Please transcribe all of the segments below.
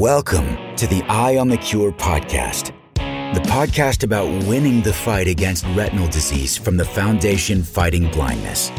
Welcome to the Eye on the Cure podcast, the podcast about winning the fight against retinal disease from the Foundation Fighting Blindness.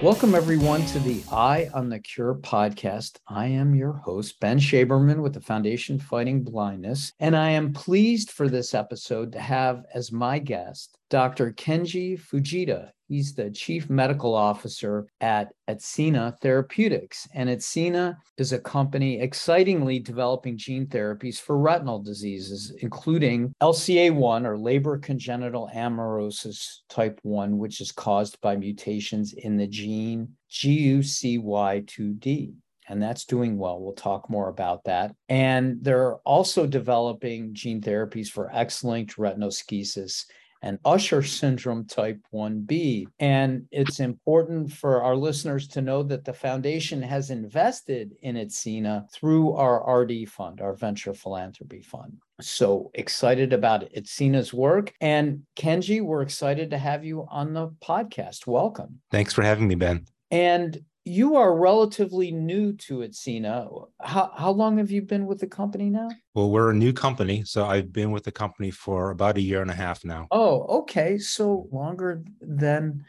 Welcome, everyone, to the Eye on the Cure podcast. I am your host, Ben Shaberman with the Foundation Fighting Blindness, and I am pleased for this episode to have as my guest Dr. Kenji Fujita. He's the chief medical officer at Atsena Therapeutics. And Atsena is a company excitingly developing gene therapies for retinal diseases, including LCA1 or Leber congenital amaurosis type 1, which is caused by mutations in the gene GUCY2D and that's doing well. We'll talk more about that. And they're also developing gene therapies for X-linked retinoschisis and Usher syndrome type 1B. And it's important for our listeners to know that the foundation has invested in Atsena through our RD fund, our venture philanthropy fund. So excited about Atsena's work. And Kenji, we're excited to have you on the podcast. Welcome. Thanks for having me, Ben. And you are relatively new to Atsena. How, how long have you been with the company now? Well, we're a new company. So I've been with the company for about a year and a half now. Oh, okay. So longer than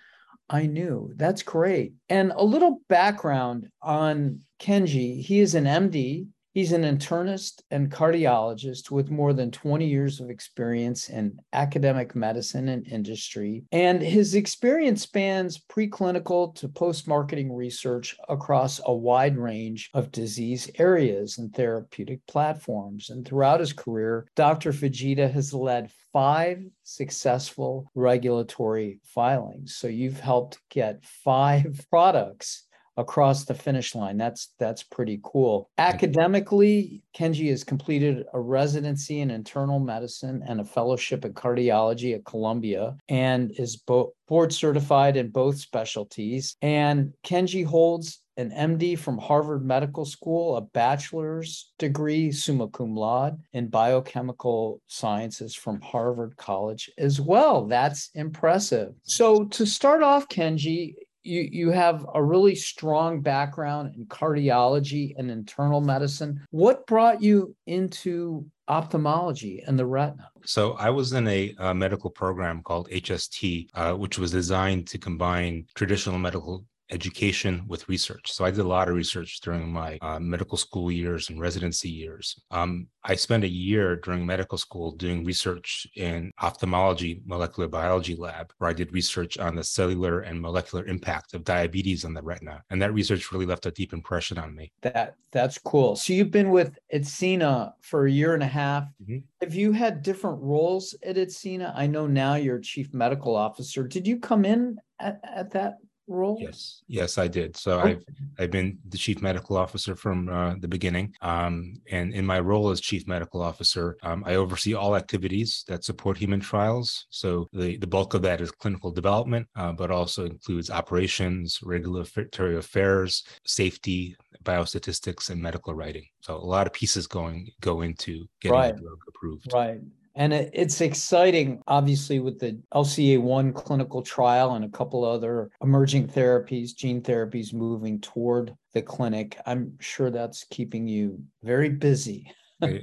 I knew. That's great. And a little background on Kenji. He is an MD He's an internist and cardiologist with more than 20 years of experience in academic medicine and industry. And his experience spans preclinical to post marketing research across a wide range of disease areas and therapeutic platforms. And throughout his career, Dr. Fujita has led five successful regulatory filings. So you've helped get five products across the finish line. That's that's pretty cool. Mm-hmm. Academically, Kenji has completed a residency in internal medicine and a fellowship in cardiology at Columbia and is bo- board certified in both specialties. And Kenji holds an MD from Harvard Medical School, a bachelor's degree, summa cum laude, in biochemical sciences from Harvard College as well. That's impressive. So, to start off, Kenji, you you have a really strong background in cardiology and internal medicine. What brought you into ophthalmology and the retina? So I was in a, a medical program called HST, uh, which was designed to combine traditional medical education with research. So I did a lot of research during my uh, medical school years and residency years. Um, I spent a year during medical school doing research in ophthalmology molecular biology lab, where I did research on the cellular and molecular impact of diabetes on the retina, and that research really left a deep impression on me. That that's cool. So you've been with Atsena for a year and a half. Mm-hmm. Have you had different roles at Atsena? I know now you're chief medical officer. Did you come in at, at that role? Yes, yes, I did. So okay. I've I've been the chief medical officer from uh, the beginning, um, and in my role as chief medical officer, um, I oversee all activities that support human trials. So the the bulk of that is clinical development, uh, but also includes operations, regulatory affairs, safety, biostatistics, and medical writing. So a lot of pieces going go into getting right. the drug approved. Right. And it's exciting, obviously, with the LCA1 clinical trial and a couple other emerging therapies, gene therapies moving toward the clinic. I'm sure that's keeping you very busy.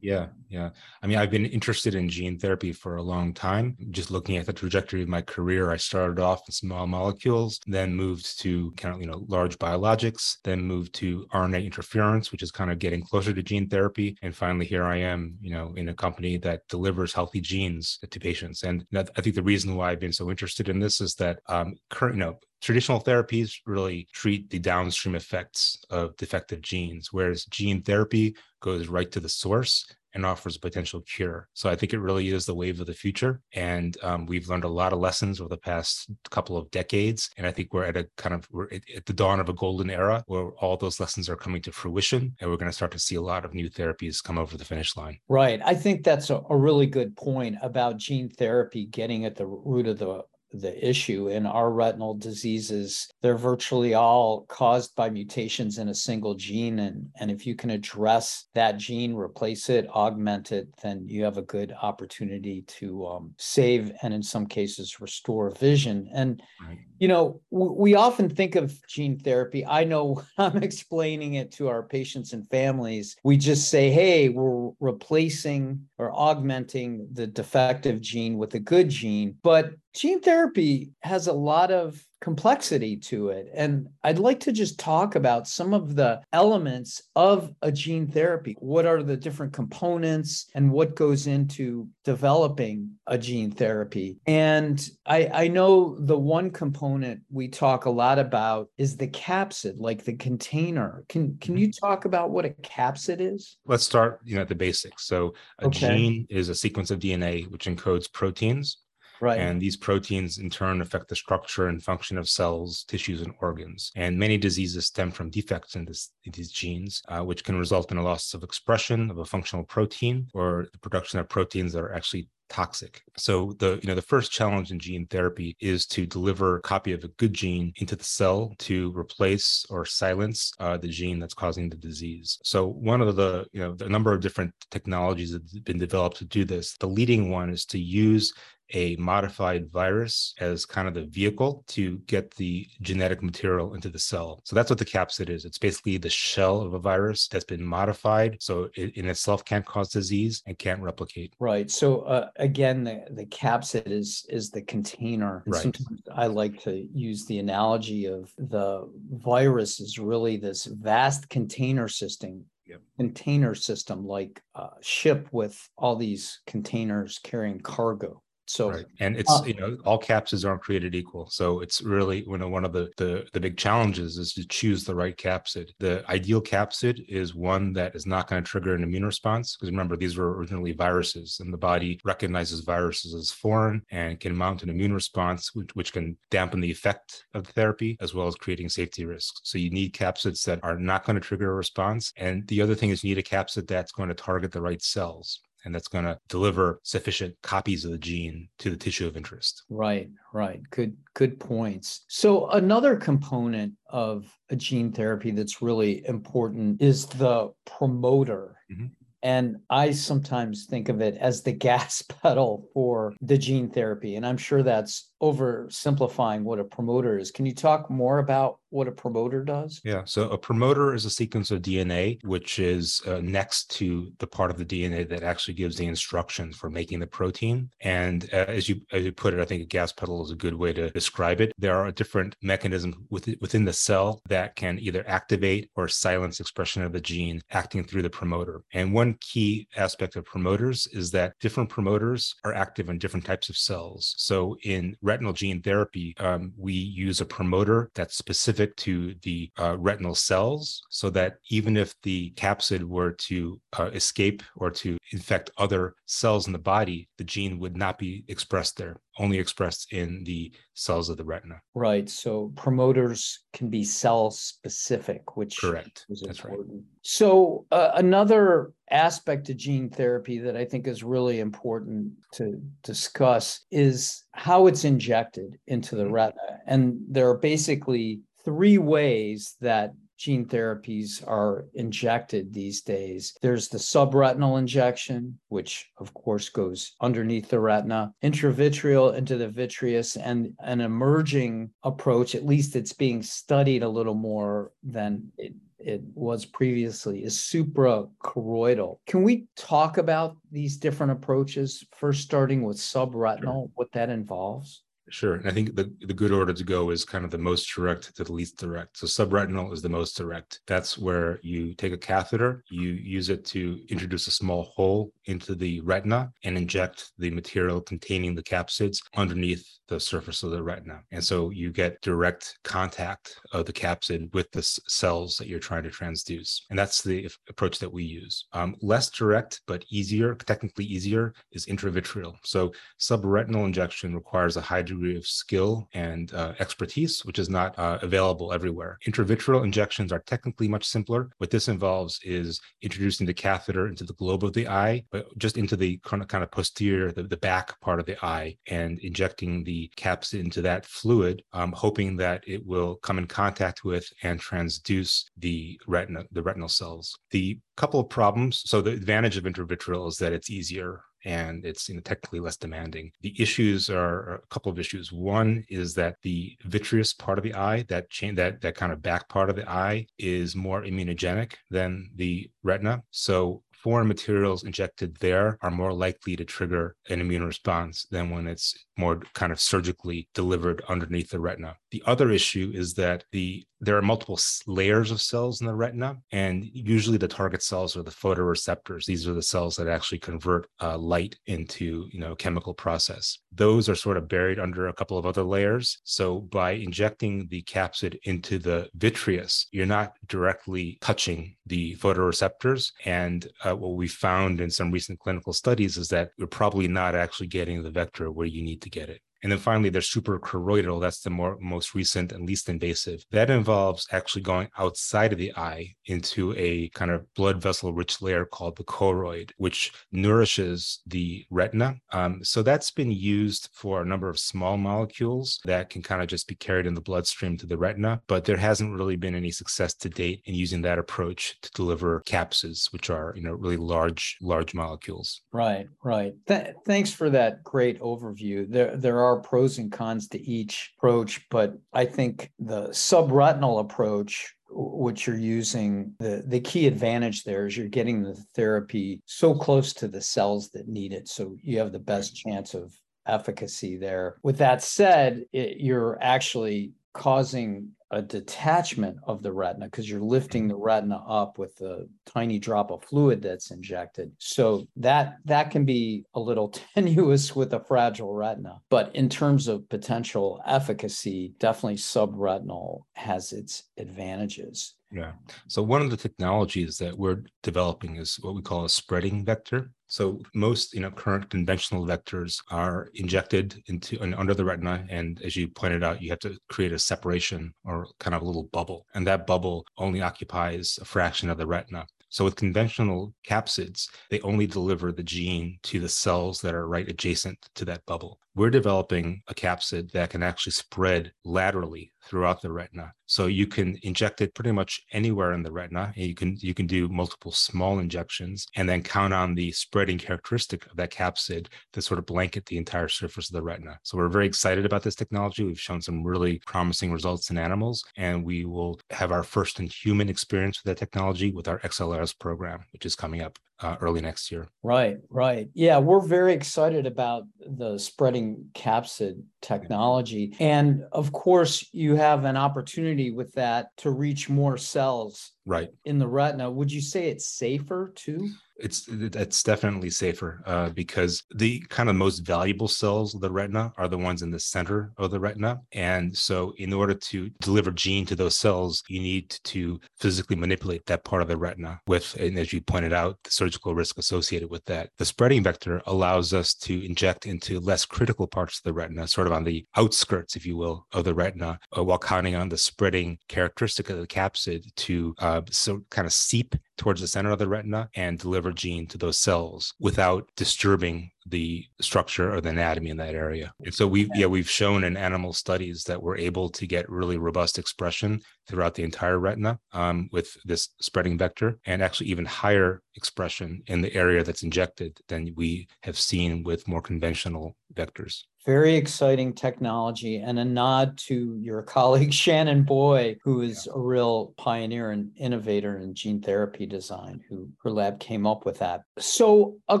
yeah, yeah. I mean, I've been interested in gene therapy for a long time. Just looking at the trajectory of my career, I started off in small molecules, then moved to kind of, you know, large biologics, then moved to RNA interference, which is kind of getting closer to gene therapy. And finally, here I am, you know, in a company that delivers healthy genes to patients. And I think the reason why I've been so interested in this is that um, current, you know, traditional therapies really treat the downstream effects of defective genes, whereas gene therapy goes right to the source and offers a potential cure. So I think it really is the wave of the future. And um, we've learned a lot of lessons over the past couple of decades. And I think we're at a kind of, we're at the dawn of a golden era where all those lessons are coming to fruition. And we're going to start to see a lot of new therapies come over the finish line. Right. I think that's a, a really good point about gene therapy getting at the root of the the issue in our retinal diseases. They're virtually all caused by mutations in a single gene and and if you can address that gene replace it augment it then you have a good opportunity to um, save and in some cases restore vision. And right. you know w- we often think of gene therapy. I know i'm explaining it to our patients and families. We just say hey we're replacing or augmenting the defective gene with a good gene. But gene therapy has a lot of complexity to it. And I'd like to just talk about some of the elements of a gene therapy. What are the different components and what goes into developing a gene therapy? And I, I know the one component we talk a lot about is the capsid, like the container. Can can you mm-hmm. talk about what a capsid is? Let's start, you know, at the basics. So a okay. gene is a sequence of DNA which encodes proteins Right. And these proteins in turn affect the structure and function of cells, tissues, and organs. And many diseases stem from defects in, this, in these genes, uh, which can result in a loss of expression of a functional protein or the production of proteins that are actually toxic. So the you know the first challenge in gene therapy is to deliver a copy of a good gene into the cell to replace or silence uh, the gene that's causing the disease. So one of the you know the number of different technologies that have been developed to do this. The leading one is to use a modified virus as kind of the vehicle to get the genetic material into the cell. So that's what the capsid is. It's basically the shell of a virus that's been modified. So it in itself can't cause disease and can't replicate. Right. So uh, again, the, the capsid is is the container. right. Sometimes I like to use the analogy of the virus is really this vast container system Yep. container system like a ship with all these containers carrying cargo so right. and it's uh, you know all capsids aren't created equal. So it's really you know one of the, the the big challenges is to choose the right capsid. The ideal capsid is one that is not going to trigger an immune response because remember these were originally viruses and the body recognizes viruses as foreign and can mount an immune response which, which can dampen the effect of the therapy as well as creating safety risks. So you need capsids that are not going to trigger a response. And the other thing is you need a capsid that's going to target the right cells and that's going to deliver sufficient copies of the gene to the tissue of interest. Right, right. Good good points. So another component of a gene therapy that's really important is the promoter. Mm-hmm. And I sometimes think of it as the gas pedal for the gene therapy. And I'm sure that's oversimplifying what a promoter is. Can you talk more about what a promoter does? Yeah. So a promoter is a sequence of DNA which is uh, next to the part of the DNA that actually gives the instructions for making the protein. And uh, as you as you put it, I think a gas pedal is a good way to describe it. There are different mechanisms within within the cell that can either activate or silence expression of the gene acting through the promoter. And one key aspect of promoters is that different promoters are active in different types of cells. So in retinal gene therapy, um, we use a promoter that's specific to the uh, retinal cells so that even if the capsid were to uh, escape or to infect other cells in the body, the gene would not be expressed there, only expressed in the cells of the retina. Right. So promoters can be cell specific, which correct. Is That's important. right. So uh, another aspect of gene therapy that I think is really important to discuss is how it's injected into the mm-hmm. retina. And there are basically three ways that gene therapies are injected these days. There's the subretinal injection, which of course goes underneath the retina, intravitreal into the vitreous, and an emerging approach, at least it's being studied a little more than it it was previously is suprachoroidal. Can we talk about these different approaches? First, starting with subretinal, sure. what that involves? Sure. And I think the, the good order to go is kind of the most direct to the least direct. So subretinal is the most direct. That's where you take a catheter, you use it to introduce a small hole into the retina and inject the material containing the capsids underneath the surface of the retina. And so you get direct contact of the capsid with the cells that you're trying to transduce. And that's the approach that we use. Um, less direct, but easier, technically easier, is intravitreal. So subretinal injection requires a high degree of skill and uh, expertise, which is not uh, available everywhere. Intravitreal injections are technically much simpler. What this involves is introducing the catheter into the globe of the eye, but just into the kind of, posterior, the, the back part of the eye, and injecting the capsid into that fluid, um, hoping that it will come in contact with and transduce the retina, the retinal cells. The couple of problems. So the advantage of intravitreal is that it's easier and it's you know, technically less demanding. The issues are a couple of issues. One is that the vitreous part of the eye, that chain, that that kind of back part of the eye, is more immunogenic than the retina. So foreign materials injected there are more likely to trigger an immune response than when it's more kind of surgically delivered underneath the retina. The other issue is that the there are multiple layers of cells in the retina, and usually the target cells are the photoreceptors. These are the cells that actually convert uh, light into you know chemical process. Those are sort of buried under a couple of other layers. So by injecting the capsid into the vitreous, you're not directly touching the photoreceptors. And uh, what we found in some recent clinical studies is that you're probably not actually getting the vector where you need to get it. And then finally, there's suprachoroidal. That's the more most recent and least invasive. That involves actually going outside of the eye into a kind of blood vessel rich layer called the choroid, which nourishes the retina. Um, so that's been used for a number of small molecules that can kind of just be carried in the bloodstream to the retina. But there hasn't really been any success to date in using that approach to deliver capsids, which are you know really large large molecules. Right, right. Th- thanks for that great overview. There there are are pros and cons to each approach, but I think the subretinal approach which you're using the the key advantage there is you're getting the therapy so close to the cells that need it. So you have the best chance of efficacy there. With that said it, you're actually causing a detachment of the retina because you're lifting the retina up with a tiny drop of fluid that's injected so that that can be a little tenuous with a fragile retina but in terms of potential efficacy definitely subretinal has its advantages yeah. So one of the technologies that we're developing is what we call a spreading vector. So most, you know, current conventional vectors are injected into and under the retina, and as you pointed out, you have to create a separation or kind of a little bubble, and that bubble only occupies a fraction of the retina. So with conventional capsids, they only deliver the gene to the cells that are right adjacent to that bubble. We're developing a capsid that can actually spread laterally throughout the retina. So you can inject it pretty much anywhere in the retina. You can you can do multiple small injections and then count on the spreading characteristic of that capsid to sort of blanket the entire surface of the retina. So we're very excited about this technology. We've shown some really promising results in animals, and we will have our first in human experience with that technology with our XLRS program, which is coming up uh, early next year. Right, right. Yeah, we're very excited about the spreading capsid technology. And of course, you have an opportunity with that to reach more cells right in the retina. Would you say it's safer too? It's it's definitely safer uh, because the kind of most valuable cells of the retina are the ones in the center of the retina. And so in order to deliver gene to those cells you need to physically manipulate that part of the retina with and as you pointed out the surgical risk associated with that. The spreading vector allows us to inject into less critical parts of the retina sort of on the outskirts if you will of the retina uh, while counting on the spreading characteristic of the capsid to uh, so kind of seep towards the center of the retina and deliver gene to those cells without disturbing the structure or the anatomy in that area. And so we yeah, we've shown in animal studies that we're able to get really robust expression throughout the entire retina um, with this spreading vector and actually even higher expression in the area that's injected than we have seen with more conventional vectors very exciting technology and a nod to your colleague Shannon Boy, who is yeah. a real pioneer and innovator in gene therapy design, who her lab came up with that. So, a,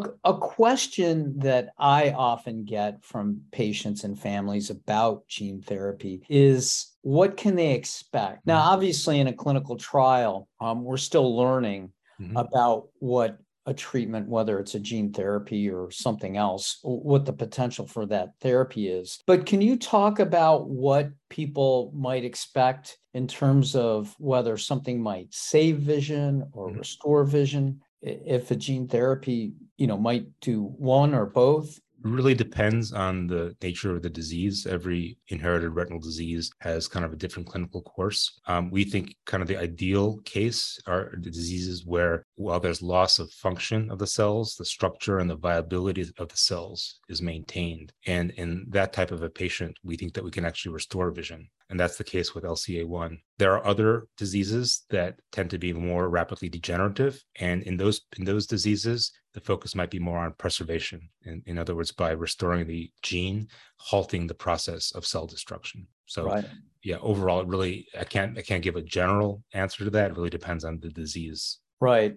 a question that I often get from patients and families about gene therapy is what can they expect? Now, mm-hmm. obviously, in a clinical trial, um, we're still learning mm-hmm. about what a treatment, whether it's a gene therapy or something else, what the potential for that therapy is. But can you talk about what people might expect in terms of whether something might save vision or mm-hmm. restore vision? If a gene therapy, you know, might do one or both, really depends on the nature of the disease. Every inherited retinal disease has kind of a different clinical course. Um, we think kind of the ideal case are the diseases where, while there's loss of function of the cells, the structure and the viability of the cells is maintained. And in that type of a patient, we think that we can actually restore vision and that's the case with LCA1. There are other diseases that tend to be more rapidly degenerative, and in those in those diseases, the focus might be more on preservation. In, in other words, by restoring the gene, halting the process of cell destruction. So, right. yeah, overall, it really I can't I can't give a general answer to that. It really depends on the disease. Right,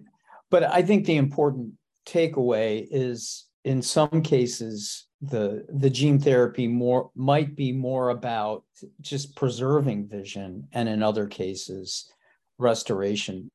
but I think the important takeaway is in some cases the the gene therapy more might be more about just preserving vision and in other cases restoration.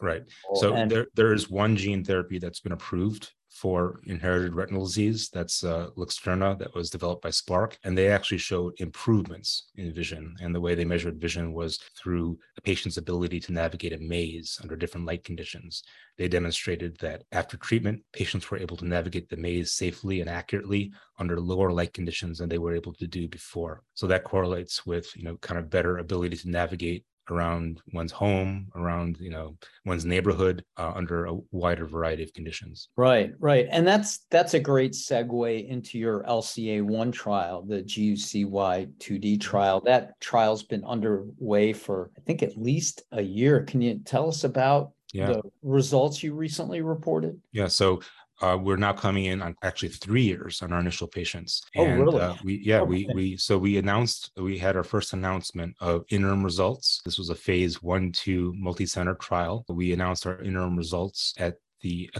Right. So and, there there is one gene therapy that's been approved for inherited retinal disease. That's uh, Luxturna that was developed by Spark. And they actually showed improvements in vision. And the way they measured vision was through a patient's ability to navigate a maze under different light conditions. They demonstrated that after treatment, patients were able to navigate the maze safely and accurately under lower light conditions than they were able to do before. So that correlates with, you know, kind of better ability to navigate around one's home, around you know one's neighborhood uh, under a wider variety of conditions. Right, right, and that's that's a great segue into your LCA one trial, the GUCY two D trial. That trial's been underway for I think at least a year. Can you tell us about yeah. the results you recently reported? Yeah, so uh, we're now coming in on actually three years on our initial patients. Oh, and, oh, really? Uh, we yeah okay. we we so we announced we had our first announcement of interim results. This was a phase one two multi-center trial. We announced our interim results at the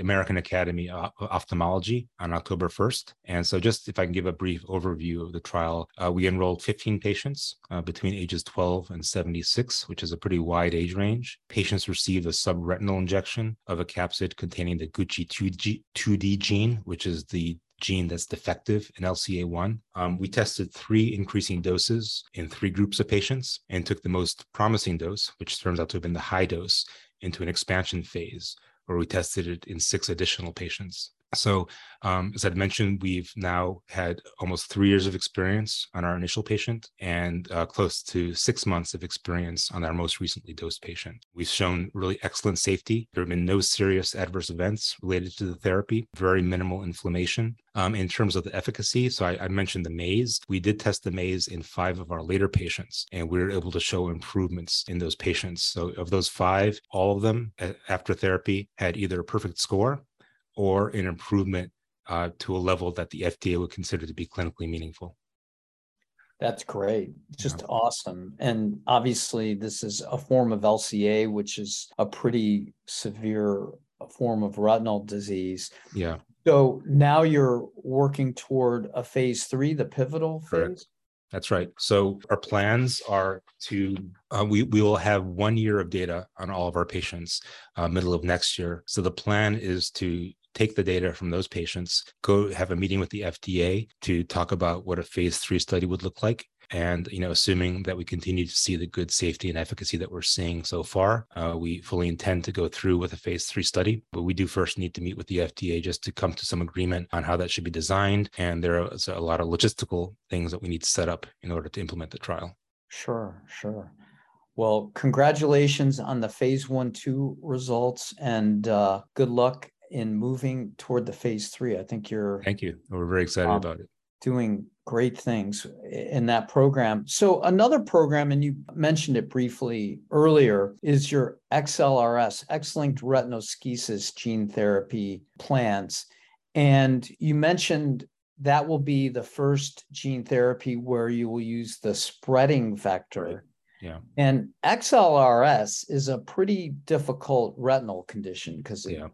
American Academy of Ophthalmology on October 1st. And so, just if I can give a brief overview of the trial, uh, we enrolled 15 patients uh, between ages 12 and 76, which is a pretty wide age range. Patients received a subretinal injection of a capsid containing the Gucci 2G, 2D gene, which is the gene that's defective in LCA1. Um, we tested three increasing doses in three groups of patients and took the most promising dose, which turns out to have been the high dose, into an expansion phase where we tested it in six additional patients. So, um, as I'd mentioned, we've now had almost three years of experience on our initial patient and uh, close to six months of experience on our most recently dosed patient. We've shown really excellent safety. There have been no serious adverse events related to the therapy, very minimal inflammation. Um, in terms of the efficacy, so I, I mentioned the maze. We did test the maze in five of our later patients, and we were able to show improvements in those patients. So, of those five, all of them after therapy had either a perfect score or an improvement uh, to a level that the FDA would consider to be clinically meaningful. That's great. Just yeah. awesome. And obviously, this is a form of LCA, which is a pretty severe form of retinal disease. Yeah. So now you're working toward a phase three, the pivotal Correct. phase? That's right. So our plans are to uh, we we will have one year of data on all of our patients, uh, middle of next year. So the plan is to take the data from those patients, go have a meeting with the FDA to talk about what a phase three study would look like. And you know, assuming that we continue to see the good safety and efficacy that we're seeing so far, uh, we fully intend to go through with a phase three study. But we do first need to meet with the FDA just to come to some agreement on how that should be designed. And there are a lot of logistical things that we need to set up in order to implement the trial. Sure, sure. Well, congratulations on the phase one, two results, and uh, good luck in moving toward the phase three. I think you're. Thank you. We're very excited um, about it. Doing great things in that program. So, another program, and you mentioned it briefly earlier, is your XLRS, X linked retinoschisis gene therapy plans. And you mentioned that will be the first gene therapy where you will use the spreading vector. Right. Yeah. And XLRS is a pretty difficult retinal condition because it yeah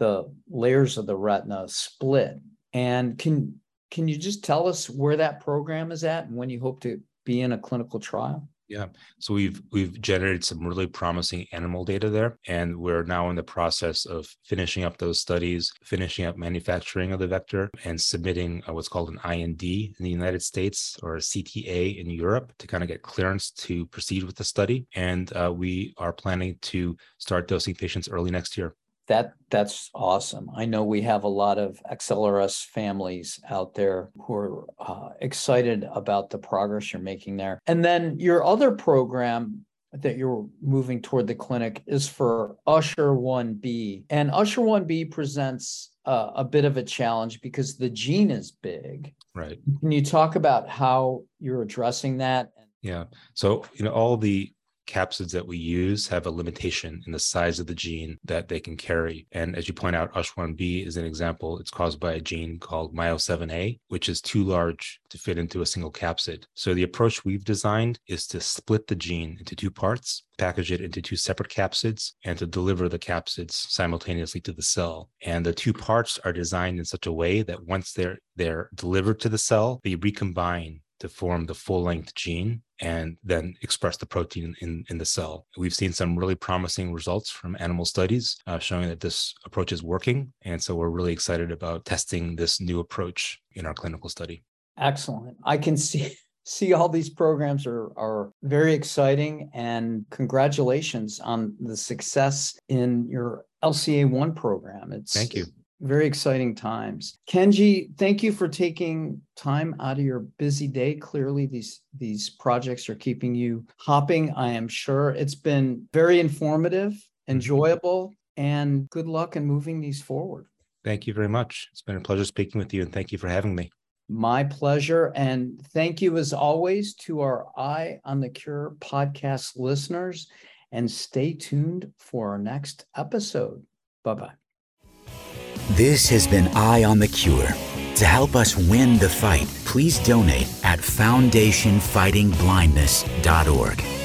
the layers of the retina split. And can can you just tell us where that program is at and when you hope to be in a clinical trial? Yeah. So we've we've generated some really promising animal data there, and we're now in the process of finishing up those studies, finishing up manufacturing of the vector, and submitting uh, what's called an IND in the United States or a CTA in Europe to kind of get clearance to proceed with the study. And uh, we are planning to start dosing patients early next year. That that's awesome. I know we have a lot of XLRS families out there who are uh, excited about the progress you're making there. And then your other program that you're moving toward the clinic is for Usher 1B. And Usher 1B presents uh, a bit of a challenge because the gene is big. Right. Can you talk about how you're addressing that? Yeah. So, you know, all the capsids that we use have a limitation in the size of the gene that they can carry. And as you point out, USH1B is an example. It's caused by a gene called MYO7A, which is too large to fit into a single capsid. So the approach we've designed is to split the gene into two parts, package it into two separate capsids, and to deliver the capsids simultaneously to the cell. And the two parts are designed in such a way that once they're they're delivered to the cell, they recombine to form the full length gene and then express the protein in, in the cell. We've seen some really promising results from animal studies uh, showing that this approach is working. And so we're really excited about testing this new approach in our clinical study. Excellent. I can see see all these programs are are very exciting and congratulations on the success in your LCA1 program. It's Thank you very exciting times. Kenji, thank you for taking time out of your busy day. Clearly, these these projects are keeping you hopping. I am sure it's been very informative, mm-hmm. enjoyable, and good luck in moving these forward. Thank you very much. It's been a pleasure speaking with you, and thank you for having me. My pleasure. And thank you, as always, to our Eye on the Cure podcast listeners. And stay tuned for our next episode. Bye bye. This has been Eye on the Cure. To help us win the fight, please donate at foundationfightingblindness.org.